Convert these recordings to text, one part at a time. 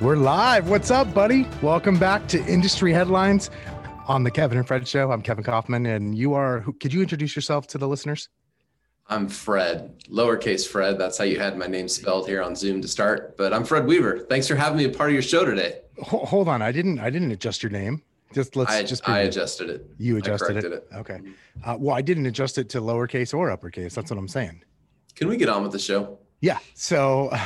We're live. What's up, buddy? Welcome back to Industry Headlines on the Kevin and Fred Show. I'm Kevin Kauffman, and you are. Could you introduce yourself to the listeners? I'm Fred, lowercase Fred. That's how you had my name spelled here on Zoom to start. But I'm Fred Weaver. Thanks for having me a part of your show today. Hold on, I didn't. I didn't adjust your name. Just let's I, just. I adjusted it. You adjusted it? it. Okay. Uh, well, I didn't adjust it to lowercase or uppercase. That's what I'm saying. Can we get on with the show? Yeah. So,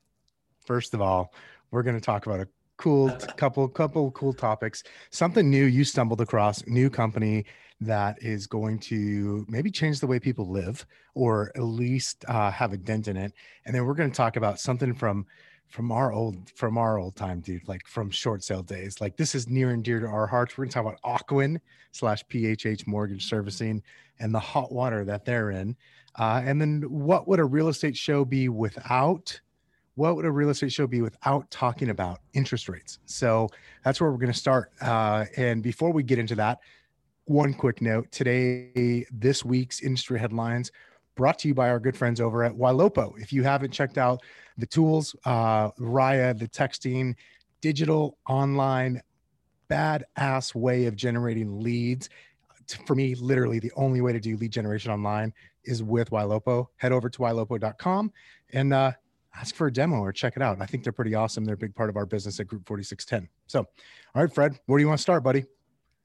first of all, we're going to talk about a cool couple couple cool topics. Something new you stumbled across new company that is going to maybe change the way people live or at least uh, have a dent in it. And then we're going to talk about something from from our old from our old time dude like from short sale days. Like this is near and dear to our hearts. We're going to talk about Ocwen slash phh mortgage servicing and the hot water that they're in. Uh, and then what would a real estate show be without what would a real estate show be without talking about interest rates? So that's where we're going to start. Uh, and before we get into that, one quick note today, this week's industry headlines brought to you by our good friends over at Ylopo. If you haven't checked out the tools, uh, Raiya, the texting, digital, online, badass way of generating leads. For me, literally the only way to do lead generation online is with Ylopo. Head over to ylopo.com and uh, ask for a demo or check it out. I think they're pretty awesome. They're a big part of our business at Group 4610. So, all right, Fred, where do you want to start, buddy?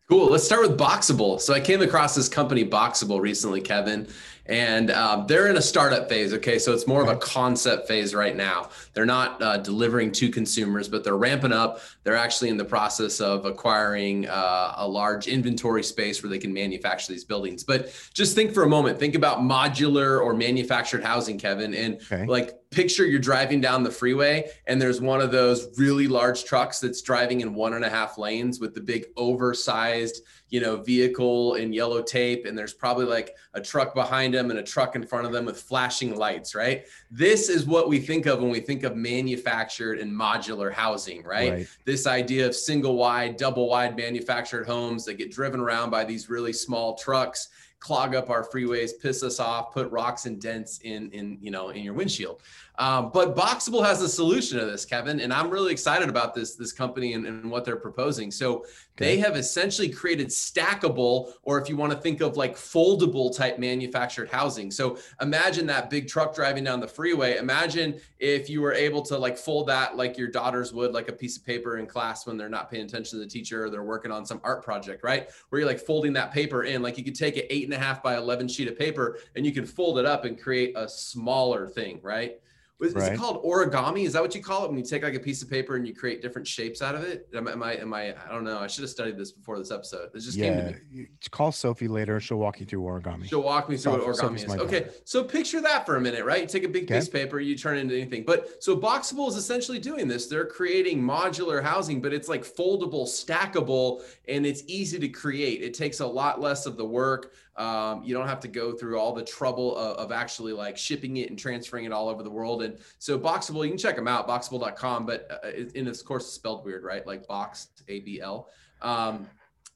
Cool. Let's start with Boxabl. So I came across this company, Boxabl, recently, Kevin, and um, they're in a startup phase. Okay, so it's more of a concept phase right now. They're not uh, delivering to consumers, but they're ramping up. They're actually in the process of acquiring uh, a large inventory space where they can manufacture these buildings. But just think for a moment. Think about modular or manufactured housing, Kevin, and okay. like picture you're driving down the freeway and there's one of those really large trucks that's driving in one and a half lanes with the big oversized you know vehicle in yellow tape and there's probably like a truck behind them and a truck in front of them with flashing lights right this is what we think of when we think of manufactured and modular housing right, right. this idea of single wide double wide manufactured homes that get driven around by these really small trucks clog up our freeways, piss us off, put rocks and dents in in you know in your windshield. Um, but Boxabl has a solution to this, Kevin, and I'm really excited about this this company and, and what they're proposing. So okay. they have essentially created stackable, or if you want to think of like foldable type manufactured housing. So imagine that big truck driving down the freeway. Imagine if you were able to like fold that like your daughters would, like a piece of paper in class when they're not paying attention to the teacher or they're working on some art project, right? Where you're like folding that paper in, like you could take an eight and a half by 11 sheet of paper and you can fold it up and create a smaller thing, right? Is, right. is, it called origami? Is that what you call it when you take like a piece of paper and you create different shapes out of it? Am, am I? Am I? I don't know. I should have studied this before this episode. It just yeah, came to me. Call Sophie later. She'll walk you through origami. She'll walk me through what origami is. Okay, so picture that for a minute, right? You take a big okay. piece of paper, you turn it into anything. But so Boxabl is essentially doing this. They're creating modular housing, but it's like foldable, stackable, and it's easy to create. It takes a lot less of the work. Um, you don't have to go through all the trouble of, of, actually like shipping it and transferring it all over the world. And so Boxabl, you can check them out, boxabl.com, but uh, in this course, it's spelled weird, right? Like boxed, A-B-L. Um,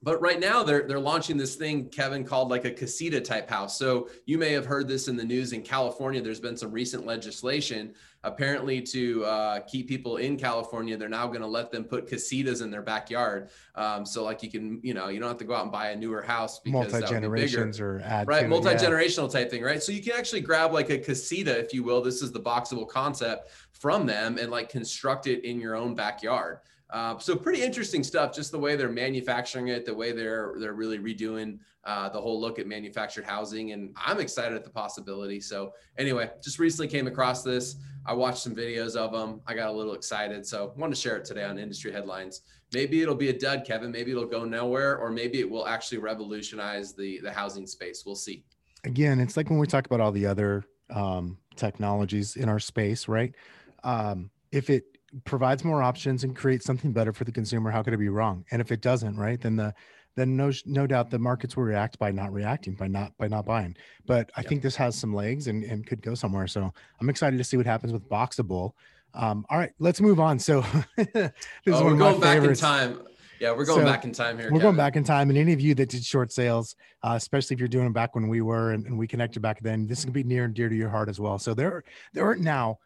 but right now they're they're launching this thing kevin called like a casita type house so you may have heard this in the news in california there's been some recent legislation apparently to uh, keep people in California, they're now going to let them put casitas in their backyard. Um, so like you can, you know, you don't have to go out and buy a newer house because multi generations or add right multi generational yeah. type thing, right? So you can actually grab like a casita, if you will. This is the Boxabl concept from them and like construct it in your own backyard. Uh, so pretty interesting stuff, just the way they're manufacturing it, the way they're they're really redoing uh, the whole look at manufactured housing, and I'm excited at the possibility. So anyway, just recently came across this. I watched some videos of them. I got a little excited, so wanted to share it today on industry headlines. Maybe it'll be a dud, Kevin. Maybe it'll go nowhere, or maybe it will actually revolutionize the the housing space. We'll see. Again, it's like when we talk about all the other um, technologies in our space, right? Um, if it provides more options and creates something better for the consumer, how could it be wrong? And if it doesn't, right, then the then no no doubt the markets will react by not reacting, by not by not buying. But I yep. think this has some legs and, and could go somewhere. So I'm excited to see what happens with Boxabl. Um, all right, let's move on. So this oh, is one we're going back in time. Yeah, we're going so back in time here. We're Kevin. going back in time, and any of you that did short sales, uh, especially if you're doing it back when we were and, and we connected back then, this is gonna be near and dear to your heart as well. So there, there are now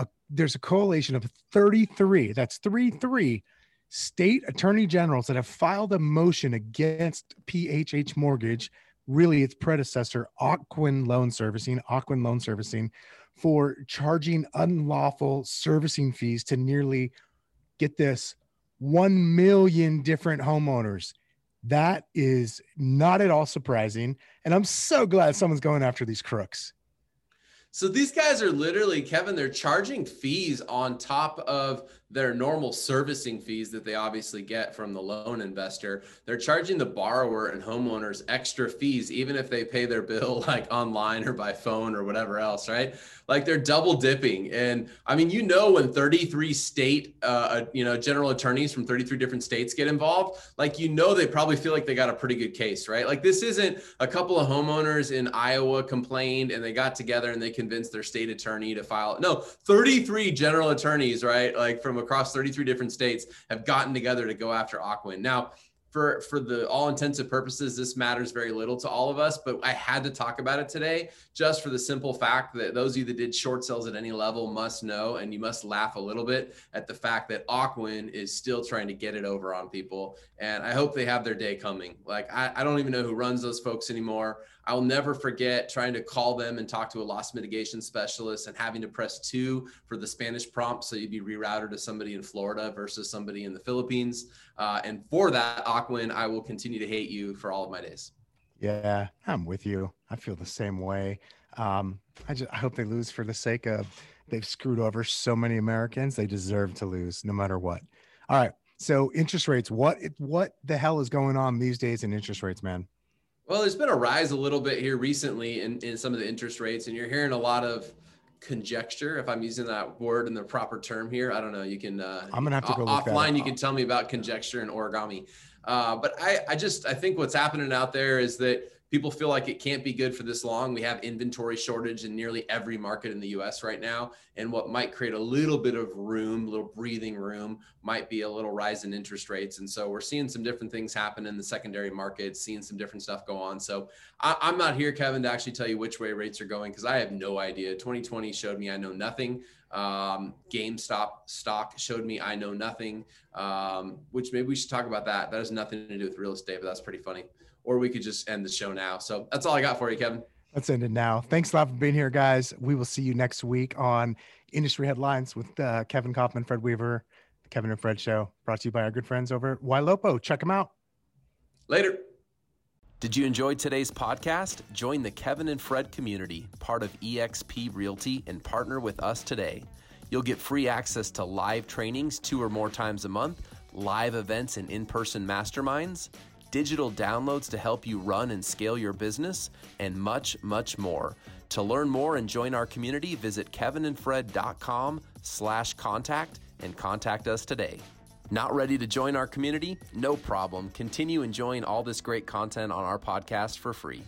a, there's a coalition of 33, that's 3 3 state attorney generals that have filed a motion against PHH Mortgage, really its predecessor, Ocwen Loan Servicing, Ocwen Loan Servicing, for charging unlawful servicing fees to nearly, get this, 1 million different homeowners. That is not at all surprising. And I'm so glad someone's going after these crooks. So these guys are literally, Kevin, they're charging fees on top of their normal servicing fees that they obviously get from the loan investor. They're charging the borrower and homeowners extra fees, even if they pay their bill like online or by phone or whatever else, right? Like they're double dipping. And I mean, you know, when 33 state, uh, uh you know, general attorneys from 33 different states get involved, like, you know, they probably feel like they got a pretty good case, right? Like this isn't a couple of homeowners in Iowa complained and they got together and they convinced their state attorney to file. No, 33 general attorneys, right? Like from across 33 different states have gotten together to go after Ocwen. Now, for for the all intensive purposes this matters very little to all of us but i had to talk about it today just for the simple fact that those of you that did short sales at any level must know and you must laugh a little bit at the fact that Ocwen is still trying to get it over on people and i hope they have their day coming like i, I don't even know who runs those folks anymore I'll never forget trying to call them and talk to a loss mitigation specialist and having to press two for the Spanish prompt so you'd be rerouted to somebody in Florida versus somebody in the Philippines. Uh, and for that, Ocwen, I will continue to hate you for all of my days. Yeah, I'm with you. I feel the same way. Um, I just I hope they lose for the sake of they've screwed over so many Americans. They deserve to lose no matter what. All right. So interest rates, what what the hell is going on these days in interest rates, man? Well, there's been a rise a little bit here recently in, in some of the interest rates, and you're hearing a lot of conjecture, if I'm using that word in the proper term here. I don't know. You can. Uh, I'm gonna have to go offline. You can tell me about conjecture and origami. Uh, but I, I just I think what's happening out there is that people feel like it can't be good for this long. We have inventory shortage in nearly every market in the US right now. And what might create a little bit of room, a little breathing room, might be a little rise in interest rates. And so we're seeing some different things happen in the secondary markets, seeing some different stuff go on. So I, am not here, Kevin, to actually tell you which way rates are going because I have no idea. 2020 showed me I know nothing. Um, GameStop stock showed me I know nothing, um, which maybe we should talk about that. That has nothing to do with real estate, but that's pretty funny or we could just end the show now. So that's all I got for you, Kevin. Let's end it now. Thanks a lot for being here, guys. We will see you next week on Industry Headlines with uh, Kevin Kauffman, Fred Weaver, the Kevin and Fred Show, brought to you by our good friends over at Ylopo. Check them out. Later. Did you enjoy today's podcast? Join the Kevin and Fred community, part of eXp Realty, and partner with us today. You'll get free access to live trainings two or more times a month, live events and in person masterminds digital downloads to help you run and scale your business, and much, much more. To learn more and join our community, visit kevinandfred.com slash contact and contact us today. Not ready to join our community? No problem. Continue enjoying all this great content on our podcast for free.